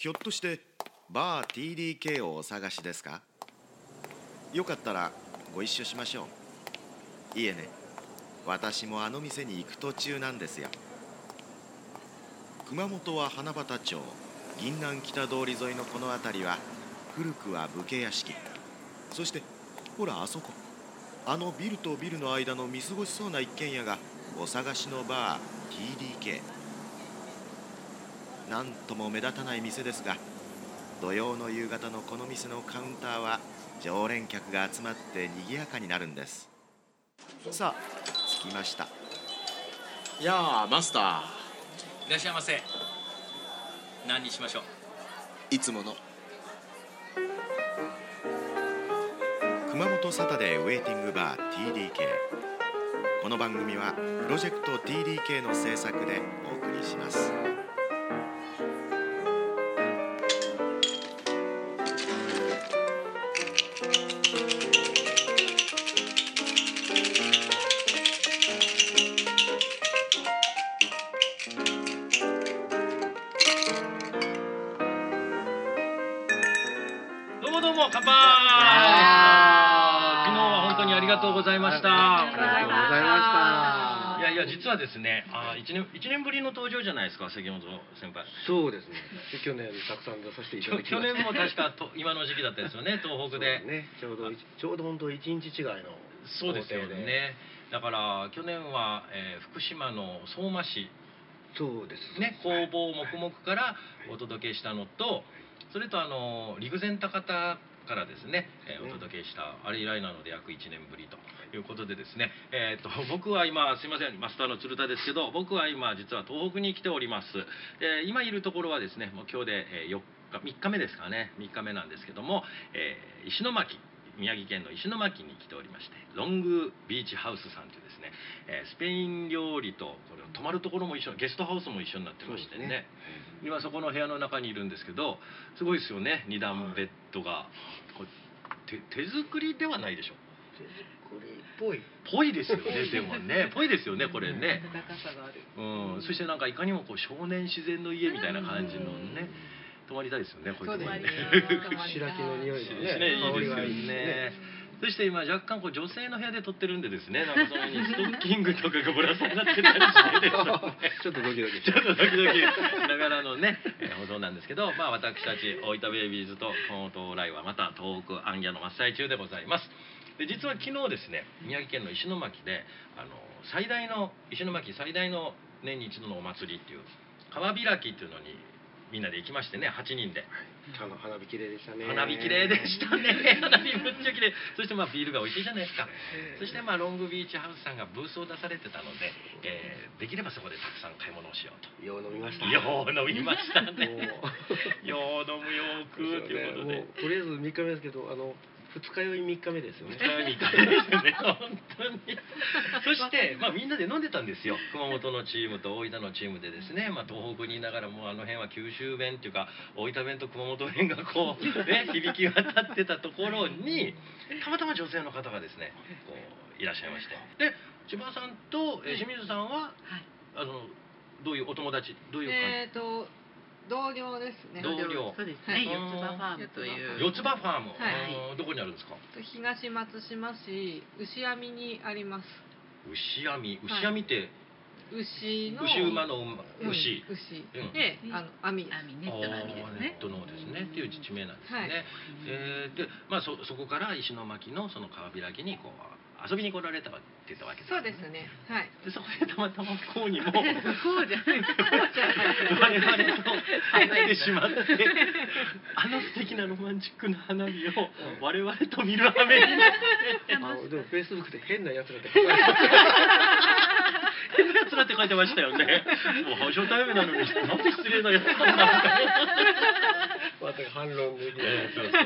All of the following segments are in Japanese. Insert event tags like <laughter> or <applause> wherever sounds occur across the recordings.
ひょっとしてバー TDK をお探しですか？よかったらご一緒しましょう。いえね。私もあの店に行く途中なんですよ。熊本は花畑町銀南北通り沿いのこの辺りは古くは武家屋敷。そしてほらあそこ。あのビルとビルの間の見過ごしそうな一軒家がお探しのバー TDK なんとも目立たない店ですが土曜の夕方のこの店のカウンターは常連客が集まって賑やかになるんです。さあ。着きました。やあマスタいらっしゃいませ。何にしましょう？ーいつもの。熊本サタデーウェイティングバー TDK この番組はプロジェクト TDK の制作でお送りしますありがとうございましたいやいや実はですねあ一年一年ぶりの登場じゃないですか関本先輩そうですね。で去年たくさん出させていきただきました。ょ去年も確かと今の時期だったですよね <laughs> 東北でね、ちょうど一ちょうど本当一日違いのそうですよ。ねだから去年は、えー福島の相馬市そうです。ね工房黙々からお届けしたのとそれとあの陸前高田からですね、えーねお届けしたあれ以来なので約1年ぶりということでですね、えー、と僕は今すいませんマスターの鶴田ですけど僕は今実は東北に来ております、えー今いるところはですねもう今日でえー4日3日目ですかね3日目なんですけども、えー石巻宮城県の石巻に来ておりましてロングビーチハウスさんというですね、えースペイン料理とこれ泊まるところも一緒ゲストハウスも一緒になってましてね。ね。今そこの部屋の中にいるんですけどすごいですよね二段ベッドが、これ手手作りではないでしょ手作りっぽい。ぽいですよね <laughs> でもね。ぽいですよねこれね、温かさがある。うん、そしてなんかいかにもこう少年自然の家みたいな感じのね泊まりたいですよねこういうところに。ね白木の匂いしのねね、いいです。よ香りが。いいですねね。そして今若干こう女性の部屋で撮ってるんでですね <laughs> なんかその上にストッキングとかがぶら下がってたりしてですね。<laughs> ちょっとドキドキ。ちょっとドキドキ。しながらのね、えー放送なんですけど、まあ、私たち大分ベイビーズとこの東来はまた東北アンギャの真っ最中でございます。で実は昨日ですね宮城県の石巻であの最大の石巻最大の年に一度のお祭りっていう川開きっていうのにみんなで行きましてね8人であの花火綺麗でしたね。花火綺麗でしたね <laughs> 花火むっちゃ綺麗そしてまあビールが美味しいじゃないですかそしてまあロングビーチハウスさんがブースを出されてたので、えーできればそこでたくさん買い物をしようとよう飲みました。よう飲みましたね。よう飲むよくということでも。うとりあえず三日目ですけど、あの二日酔い三日目ですよね。二日目ですね、本当に。そして、まあ、みんなで飲んでたんですよ。熊本のチームと大分のチームでですね、まあ、東北にいながら、もうあの辺は九州弁っていうか、大分弁と熊本弁がこう、ね、<laughs> 響き渡ってたところに。たまたま女性の方がですね、こう、いらっしゃいまして。で、千葉さんと、えー清水さんは、はい。あの、どういうお友達、どういう感じ？えっと同僚ですね。同僚。そうですはい。ね。四つ葉ファームという。四つ葉。ファーム、はい。どこにあるんですか？東松島市牛網にあります。牛網。牛網って、牛の。牛馬の馬。うん。牛、牛。うん。で、あの網網ネットの網ですね。ネットのですね。っていう地名なんですね、はい。えーでまあそそこから石巻のその川開きにこう遊びに来られたって言ったわけですそうですね。はい。でそこでたまたま不幸にも。<laughs> こうじゃない。こ <laughs> うじゃない。我々と会ってしまって <laughs> あの素敵なロマンチックな花火を我々と見る羽目になってでもフェイスブックで変なやつらって <laughs> 変なやつらって書いてましたよね。もう初対面なのに、なんて失礼なやつなんだみたいな。また反論できない。そうそうそう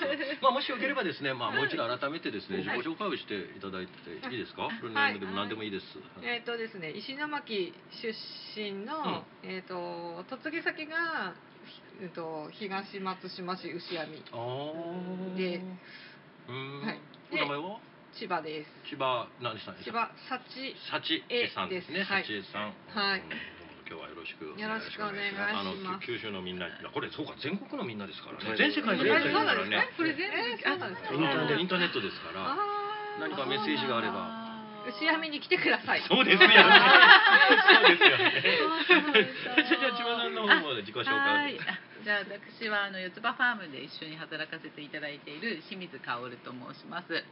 そう。まあもしよければですね、まあもう一度改めてですね、自己紹介をしていただいていいですか？フルネームでも何でもいいです。えっ、とですね、石巻出身の、えっ、と嫁ぎ先がえっ、と東松島市牛網。でうーん。はいお名前は？千葉です。千葉何さんです千か？葉幸幸恵さんですね。はい幸恵さん。はいうん今日はよろしくおよろしくお願いします。あの九州のみんなこれそうか全国のみんなですからね。はい全世界のみんなですからね。えこれ全部インターネットですから。何かメッセージがあれば牛闇に来てくださいそうですよねそうですよねじゃあ千葉さんの方も自己紹介じゃあ私はあの四つ葉ファームで一緒に働かせていただいている清水薫と申します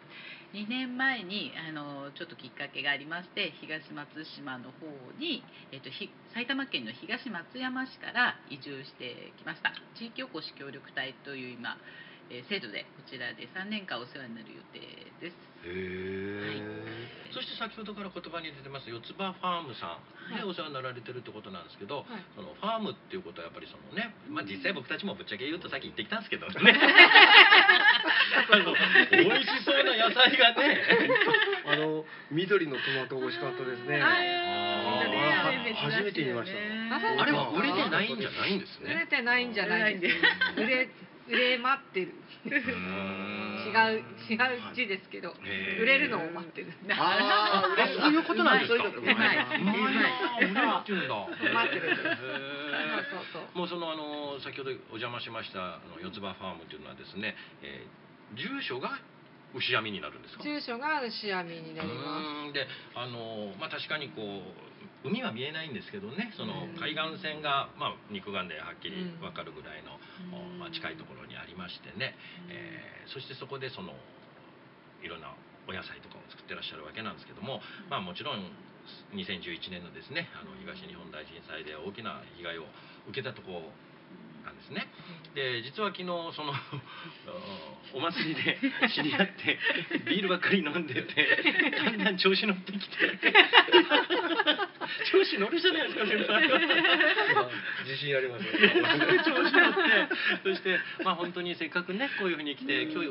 2年前にあのちょっときっかけがありまして東松島の方に、えっと、埼玉県の東松山市から移住してきました地域おこし協力隊という今、えー制度でこちらで3年間お世話になる予定ですへえ先ほどから言葉に出てます四つ葉ファームさんでお世話になられてるってことなんですけど、はい。そのファームっていうことはやっぱりそのね、まあ、実際僕たちもぶっちゃけ言うとさっき言ってきたんですけどね。<laughs> あの美味しそうな野菜がね。<laughs> あの緑のトマト美味しかったですね。初めて見ました。あれは売れてないんじゃないんです売れねてないんじゃない <laughs> です。売れ売れ待ってる。違う違う字ですけどへー。売れるのを待ってる。あ <laughs> あ、そういうことなんですか？うまいうまい。うまいな、売れるって言うんだ。待ってるへそうーそうそう。もうそのあの先ほどお邪魔しましたあの四つ葉ファームというのはですね、えー、住所が牛闇になるんですか？住所が牛闇になりまうーん。であのまあ確かにこう海は見えないんですけどねそのうん海岸線が、まあ、肉眼ではっきりうん。分かるぐらいの、うん。まあ、近いところにありましてね、えーそしてそこでそのいろんなお野菜とかを作ってらっしゃるわけなんですけども、まあ、もちろん2011年のですねあの東日本大震災で大きな被害を受けたところなんですね。で実は昨日その <laughs> お祭りで知り合ってビールばっかり飲んでてだんだん調子乗ってきて <laughs> 調子乗るじゃないですか先輩 <laughs> 自信ありますね。調子乗ってそしてまあ本当にせっかくねこういうふうに来て今日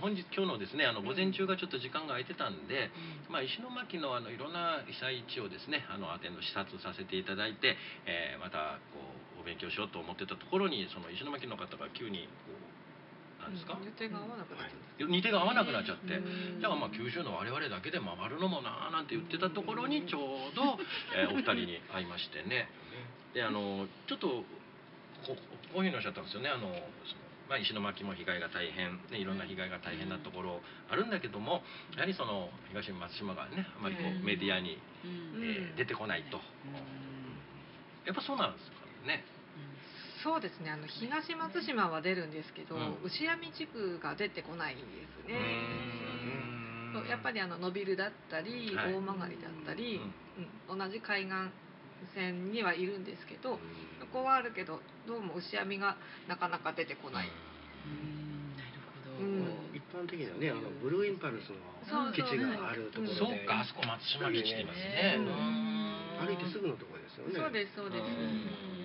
本日今日のですねあの午前中がちょっと時間が空いてたんで、まあ、石巻のあのいろんな被災地をですねあのアテンド視察させていただいて、えーまたこうお勉強しようと思ってたところにその石巻の方が急にこうなんですか、す予定が合わなくなっちゃった。日程が合わなくなっちゃって。うん。じゃあまあ九州の我々だけで回るのもなーなんて言ってたところにちょうど、<laughs> えーお二人に会いましてね。であのちょっとここういうふうにおっしゃったんですよね。あのその、まあ、石巻も被害が大変、ね、いろんな被害が大変なところあるんだけどもやはりその東松島がねあまりこうメディアに、うん。えー出てこないと。やっぱそうなんですかね。そうですね。あの東松島は出るんですけど、うん。牛闇地区が出てこないんですね。そうやっぱりりあのノビルだったり、はい。大曲だったり、うん。同じ海岸線にはいるんですけど、そこはあるけどどうも牛闇がなかなか出てこない、うん。なるほど、うん。一般的にはね、あのブルーインパルスの基地があるところで、そうかあそこ松島基地ますね。歩いてすぐのところですよね。そうですそうです、うん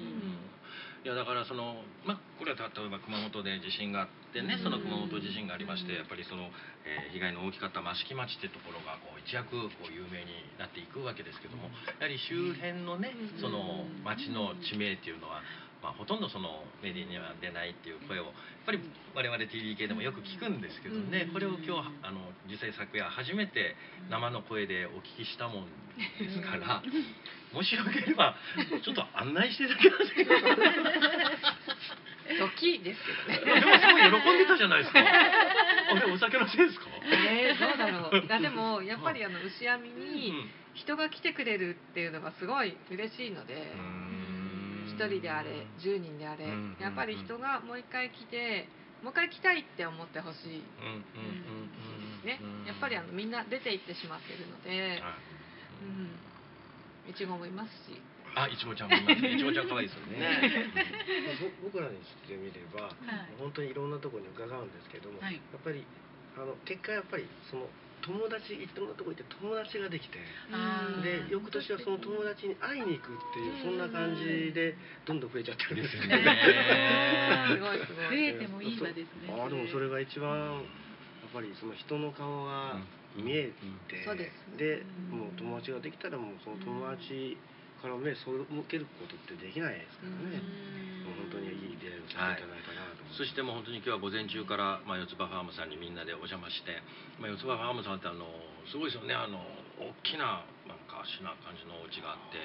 いやだからそのまあこれは例えば熊本で地震があってねその熊本地震がありましてやっぱりその、えー被害の大きかった益城町ってところがこう一躍こう有名になっていくわけですけどもやはり周辺のねその町の地名っていうのは、まあ、ほとんどそのメディアには出ないっていう声をやっぱり我々 TDK でもよく聞くんですけどね。これを今日あの実際昨夜初めて生の声でお聞きしたもんですから。もしよければちょっと案内していただけませんか？ドキですけどね。でもすごい喜んでたじゃないですか。<laughs> あれお酒のせいですか？えー、どうだろういやでもやっぱりあの牛闇にうん。人が来てくれるっていうのがすごい嬉しいので一人であれ10人であれうん。やっぱり人がもう一回来てもう一回来たいって思ってほしい。うん。うん。うん。うん。ね。やっぱりあのみんな出て行ってしまってるのではい。うん。いちごもいますし。あいちごちゃんもいますね。いちごちゃん可愛いですよね。ぼ僕らにしてみれば、本当にいろんなところに伺うんですけども、はい。やっぱりあの結果やっぱりその友達いろんなところ行って友達ができて。で翌年はその友達に会いに行くっていうそんな感じでどんどん増えちゃってるんですよね。すごいすご増いえてもいいわですね。ああでもそれが一番やっぱりその人の顔が見えて、でもう友達ができたらもうその友達から目背けることってできないですからね。もう本当にいい出会いをさせていただいたなと思い。そしてもう本当に今日は午前中から、まあ、四つ葉ファームさんにみんなでお邪魔して、まあ、四つ葉ファームさんってあのすごいですよね。あの大きななんかしな感じのお家があって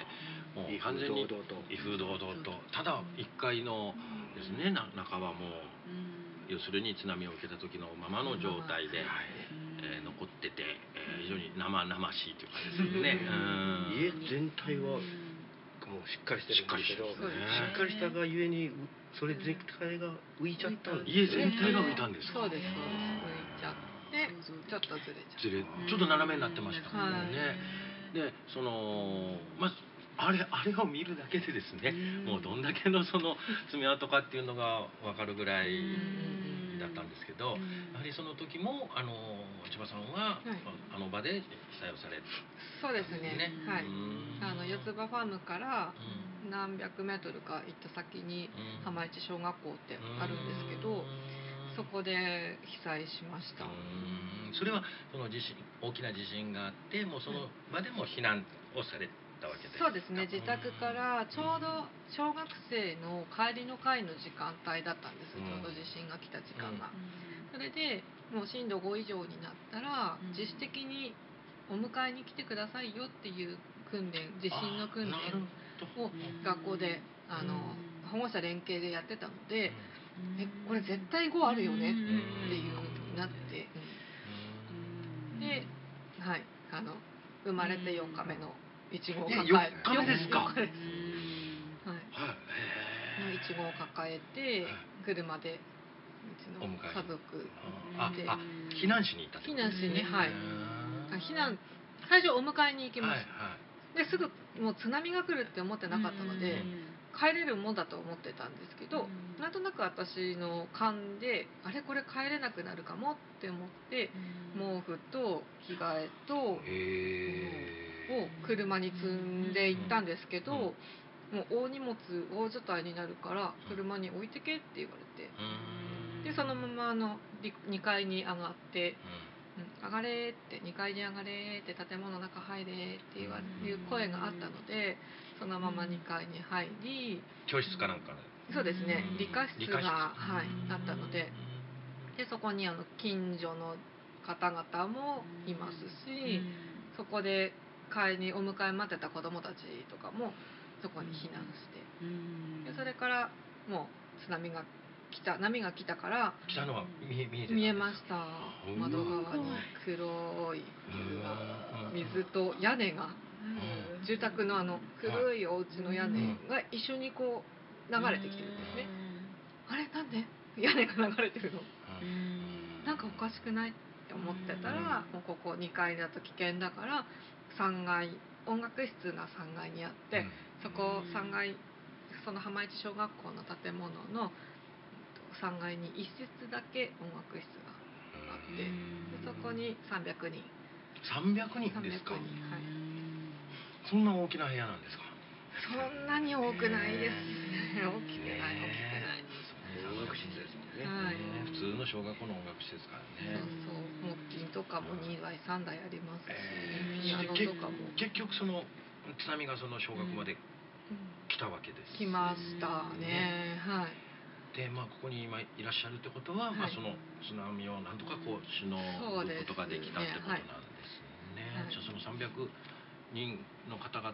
もう完全に堂々と。威風堂々と。ただ1階のですねな中はもう要するに津波を受けた時のままの状態で、えー残ってて、えー非常に生々しいというかですね、うん。家全体はもうしっかりしてるんですけどしっかりしてるね。しっかりしたがゆえにうそれ全体が浮いちゃったんです家全体が浮いたんですか？そうですそうです。浮いちゃってちょっとずれちゃう。ずれちょっと斜めになってましたもんね、でそのまああれあれを見るだけでですね、もうどんだけのその爪痕かっていうのが分かるぐらいだったんですけど、やはりその時もあの千葉さんは、はい。あの場で被災をされてそうですね。ね。はい。うん。あの四つ葉ファームからうん。何百メートルか行った先にうん。浜市小学校ってあるんですけどそこで被災しました。うん。それはその地震大きな地震があってもうその場でも避難をされそうですね自宅からちょうど小学生の帰りの会の時間帯だったんですちうん。ょうど地震が来た時間が。それでもう震度5以上になったらうん。自主的にお迎えに来てくださいよっていう訓練地震の訓練を学校であのうん保護者連携でやってたのでえこれ絶対5あるよねっていう風になって。うん。ではいあの生まれて4日目のいちごを抱ええ4日目ですか？4日です。はい。のい。ちごを抱えて車でうちの家族あで。あ避難しに行った避難しにはい。避難最初お迎えに行きまはいした、ですぐもう津波が来るって思ってなかったので、帰れるもんだと思ってたんですけど、うん。なんとなく私の勘であれこれ帰れなくなるかもって思って毛布と着替えとを車に積んで行ったんですけど、もう大荷物大所帯になるから車に置いてけって言われて。うん。でそのままあの2階に上がってうん。うん上がれって2階に上がれって建物の中入れって言わいう声があったのでそのまま2階に入り教室かなんかで。そうですね。うん。理科室理科室。が、はい、あったので。でそこにあの近所の方々もいますしそこで帰りにお迎え待ってた子どもたちとかもそこに避難して。でそれからもう津波が来た波が来たから来たのは見え見えてた見えました。うん窓側に黒い水と屋根が。住宅のあの古いお家の屋根が一緒にこう流れてきてるんですね。あれ？なんで？屋根が流れてるの？なんかおかしくない？って思ってたらもうここ2階だと危険だから3階音楽室が3階にあってそこ3階その浜市小学校の建物の3階に1室だけ音楽室があってでそこに300人。300人300ですか？人はいそんな大きな部屋なんですか？そんなに多くないですね。大きくない大きくない。音楽室ですもんね。はい。普通の小学校の音楽施設からそうねそう。木琴とかも2台3台ありますし結局その津波がその小学まで来たわけです、来ましたね。はい。でまあここに今いらっしゃるってことは、まあはいその津波をなんとかこうしのぐことができたってことなんですね。はい。じゃあその300人の方々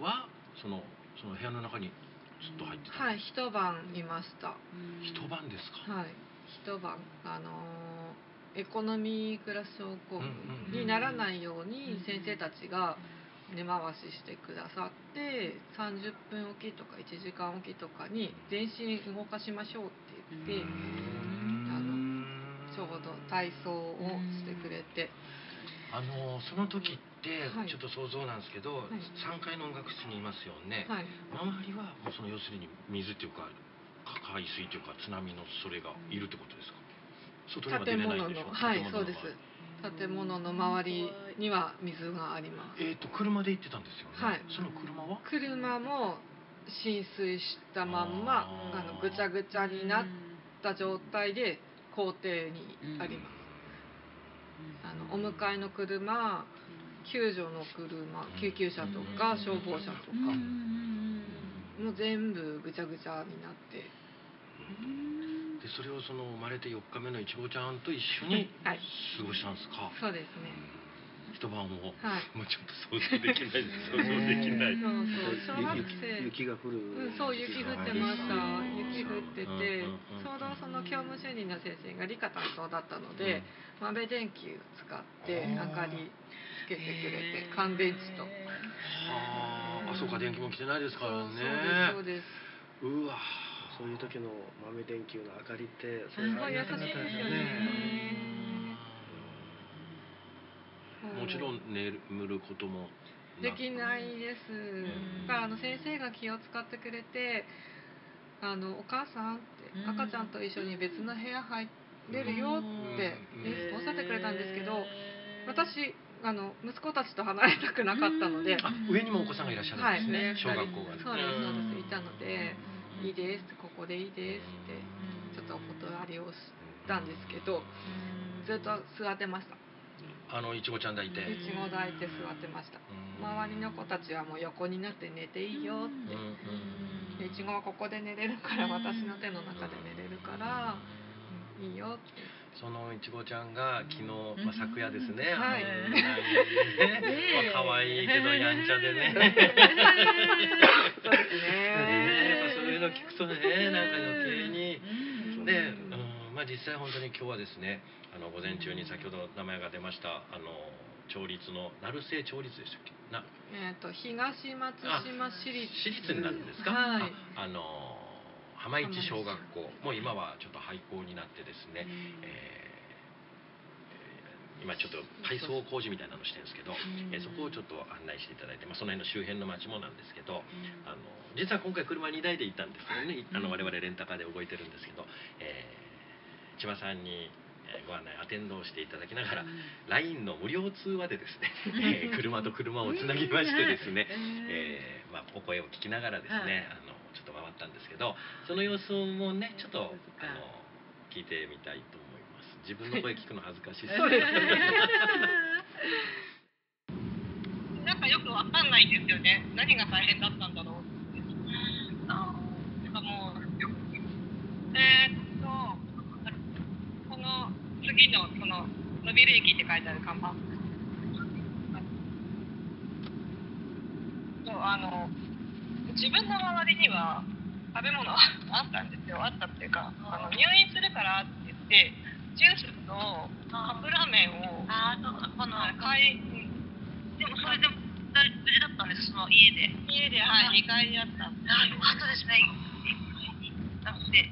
はそのその部屋の中にずっと入ってた、はい。一晩いました。一晩ですか？はい。一晩あのーエコノミークラス症候群にならないように先生たちが根回ししてくださって30分おきとか1時間おきとかに全身動かしましょうって言ってあのちょうど体操をしてくれて。あのその時ってはい。ちょっと想像なんですけど、い。3階の音楽室にいますよね、はい。周りはもうその要するに水っていうか海水というか津波のそれがいるってことですか？外には出建れない物のんでしょはいそうです。建物の周りには水があります。えっ、と車で行ってたんですよね、はい。その車は？車も浸水したまんまあのぐちゃぐちゃになった状態で校庭にあります。あのお迎えの車救助の車救急車とか消防車とかもう全部ぐちゃぐちゃになってでそれをその生まれて4日目のいちごちゃんと一緒に <laughs> はい。過ごしたんですか、そうですね。一晩を。はい。もうちょっと想像できないです想像できない。そうそう小学生。雪が降る、うん、そう雪降ってました。はい雪降っててうんうんうんちょうどその教務主任の先生が理科担当だったので、豆電球使って明かりつけてくれて乾電池と。あー。あそうか電気も来てないですからそうねそうです。うわそういう時の豆電球の明かりってすごい優しいですよね。もちろん眠ることもできないです。ん。だからあの先生が気を使ってくれて「あのお母さん」ってうん。赤ちゃんと一緒に別の部屋入れるよってうん。おっしゃってくれたんですけど私あの息子たちと離れたくなかったので。あ上にもお子さんがいらっしゃるんですね、はい。小学校がそうですそうですいたので「いいいです」ここでいいですってちょっとお断りをしたんですけどずっと座ってました。あのいちごちゃん抱いて、いちご抱いて座ってました。うん。周りの子たちはもう横になって寝ていいよって。いちごはここで寝れるから私の手の中で寝れるからうんいいよって。そのいちごちゃんが昨日、うんまあ、昨夜ですね、はい。<laughs> ねまあ可愛いけどやんちゃでね。<laughs> そうですねやっぱそういうのね聞くとねなんか余計に。うん。で、うん。まあ、実際本当に今日はですねあの午前中に先ほど名前が出ましたあの町立の成瀬町立でしたっけ？な。えっと東松島市立。私立になるんですか、はい。ああの浜市小学校。もう今はちょっと廃校になってですね、えー今ちょっと改装工事みたいなのしてるんですけど、えーそこをちょっと案内していただいて、まあ、その辺の周辺の町もなんですけどあの実は今回車2台で行ったんですけどねあの我々レンタカーで動いてるんですけど、えー千葉さんにえーご案内アテンドをしていただきながら LINE の無料通話でですね、<laughs> えー車と車をつなぎましてですね、えーまあ、お声を聞きながらですね、はい。あのちょっと回ったんですけどその様子もねちょっとあの聞いてみたいと思います自分の声聞くの恥ずかしいなんかよくわかんないんですよね。何が大変だったんだろうって。あなんかもう、えーっと、この次の、その、伸びる駅って書いてある看板。そう、あの、自分の周りには食べ物あったんですよ。あったっていうか、あの入院するからって言って、ジュースとカップラーメンを、ああのこの買い、うんでもそれでも無事だったんですその家で家で、はい、2階にあった。あよかったですねなので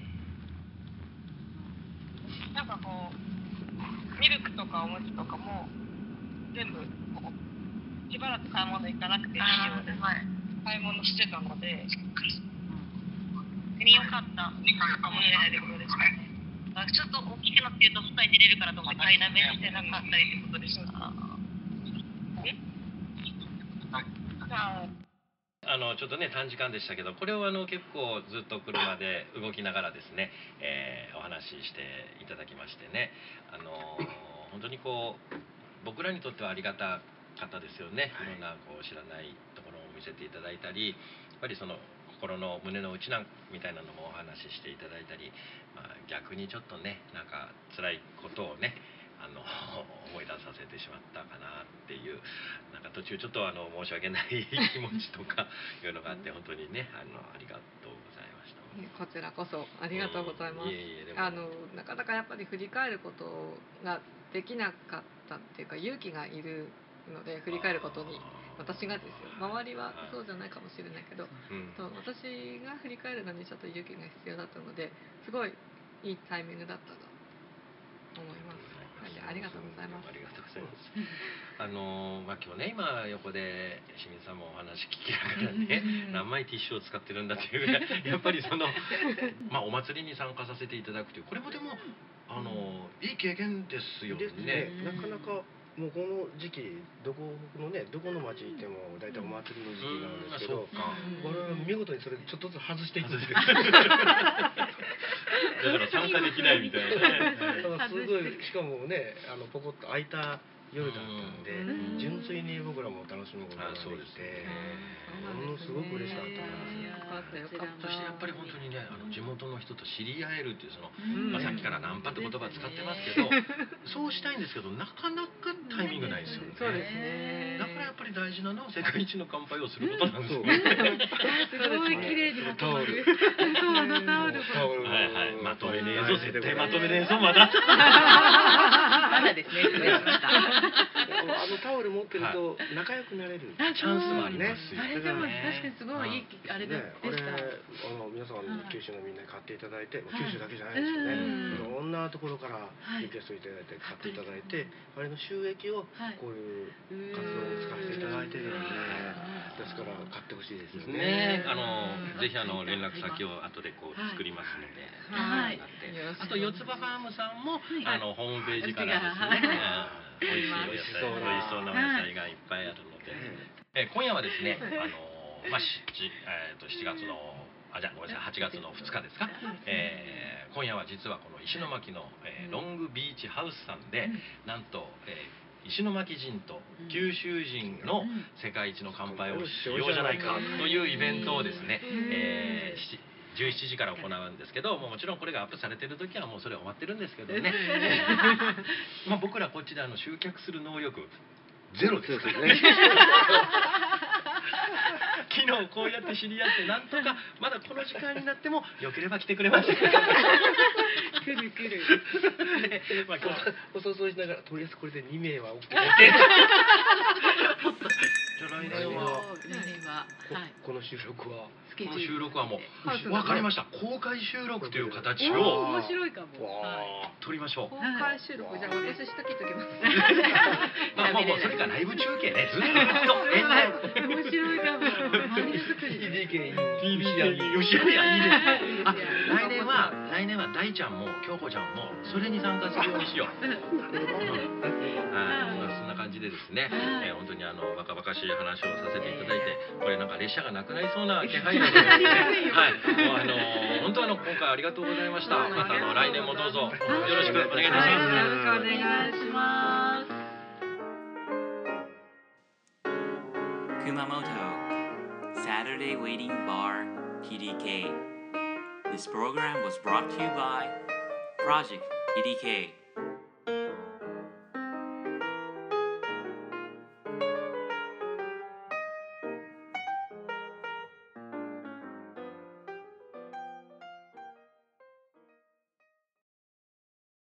なんかこう、ミルクとかおむつとかも、全部こう、しばらく買い物行かなくていいようで、はい買い物してたので、手によかった2回かもしれないってことですかね。あちょっと大きくなってると外に出れるからと思って買いだめしてなかったりってことですか？じゃあ、あのちょっとね短時間でしたけどこれをあの結構ずっと車で動きながらですね、えーお話ししていただきましてね。あの本当にこう僕らにとってはありがたかったですよね、い、ろんなこう知らないところを見せていただいたりやっぱりその心の胸の内なんみたいなのもお話ししていただいたり、まあ、逆にちょっとねなんか辛いことをねあの <laughs> 思い出させてしまったかなっていうなんか途中ちょっとあの申し訳ない気持ちとか <laughs> いうのがあって本当にねあのありがとうございました。こちらこそありがとうございます、うんいえいえあのなかなかやっぱり振り返ることができなかったっていうか勇気がいるので振り返ることに私がですよ周りはそうじゃないかもしれないけどうん私が振り返るのにちょっと勇気が必要だったのですごいいいタイミングだったと思います。はい、ありがとうございますあ。りがとうございます。あのまあ今日ね今横で清水さんもお話聞きながらね何枚ティッシュを使ってるんだっていうぐらいやっぱりそのまあお祭りに参加させていただくというこれもでもあのいい経験ですよね。ねなかなかもうこの時期どこのねどこの町行っても大体お祭りの時期なんですけどうん。まあそう。か。我々見事にそれちょっとずつ外していくんですけどだから参加できないみたいなね。すごいしかもねあのポコッと開いた夜だったんで、うん。純粋に僕らも楽しむことができあそうですてね。ものすごく嬉しかったです。よかったよかった。そしてやっぱり本当にね元の人と知り合えるっていうその、うん。まあ、さっきからナンパって言葉使ってますけど、そうしたいんですけどなかなかタイミングないですよね。<laughs> そうですね。だからやっぱり大事なのは世界一の乾杯をすることなんですよ。そうね。すごい綺麗にまとまるそうあのタオルもタオルもはいはい、まと。めねえぞ、絶対まとめねえぞぞ、まだ。まだですね失礼しましたあのタオル持ってると仲良くなれるあチャンスもありますよあれでも確かにすごいいいあれでね、あれでしたあの皆さんはい九州のみんなに買っていただいて、はい。九州だけじゃないですよね、うん。いろんなところからい。リクエストいただいて買っていただいて、あれの収益をはい。こういう活動に使わせていただいてるので、ですから買ってほしいですよね、ね。あのぜひあの連絡先を後でこう作りますので、はい。あと四つ葉ファームさんも、い。あのホームページからですね、美味しいお野菜、美味しそうなお野菜がいっぱいあるので、え今夜はですね、あのまあしちえっ、と7月のあじゃあごめんなさい。8月の2日ですか、えー今夜は実はこの石巻の、えーロングビーチハウスさんで、なんと、えー石巻人と九州人の世界一の乾杯をしようじゃないかというイベントをですね、えーし17時から行うんですけどもうもちろんこれがアップされてる時はもうそれ終わってるんですけどね。<laughs> まあ僕らこっちであの集客する能力ゼロですから。ね昨日こうやって知り合ってなんとかまだこの時間になってもよければ来てくれませんか来る来る。で <laughs> まあお誘いしながらとりあえずこれで2名は OK じゃあ来年はははいこの収録はこの収録はもう分かりました。公開収録という形おをお面白いかも。は取りましょう。公開収録。じゃあ私下切っときますまあもうそれかライブ中継ね。<laughs> ずっと。い面白いかも。TDK 吉谷いいですねあ来年は来年は大ちゃんも京子ちゃんもそれに参加するよ。<laughs> うにしようはい、でですね、えー本当にあのバカバカしい話をさせていただいて、これなんか列車がなくなりそうな気配なので、<laughs> ね、はい、もうあの本当あの今回ありがとうございました。またあの来年もどうぞよろしくお願いいたしはい、よまろしくお願いします。Kumamoto Saturday Waiting Bar TDK This program was brought to you by Project TDK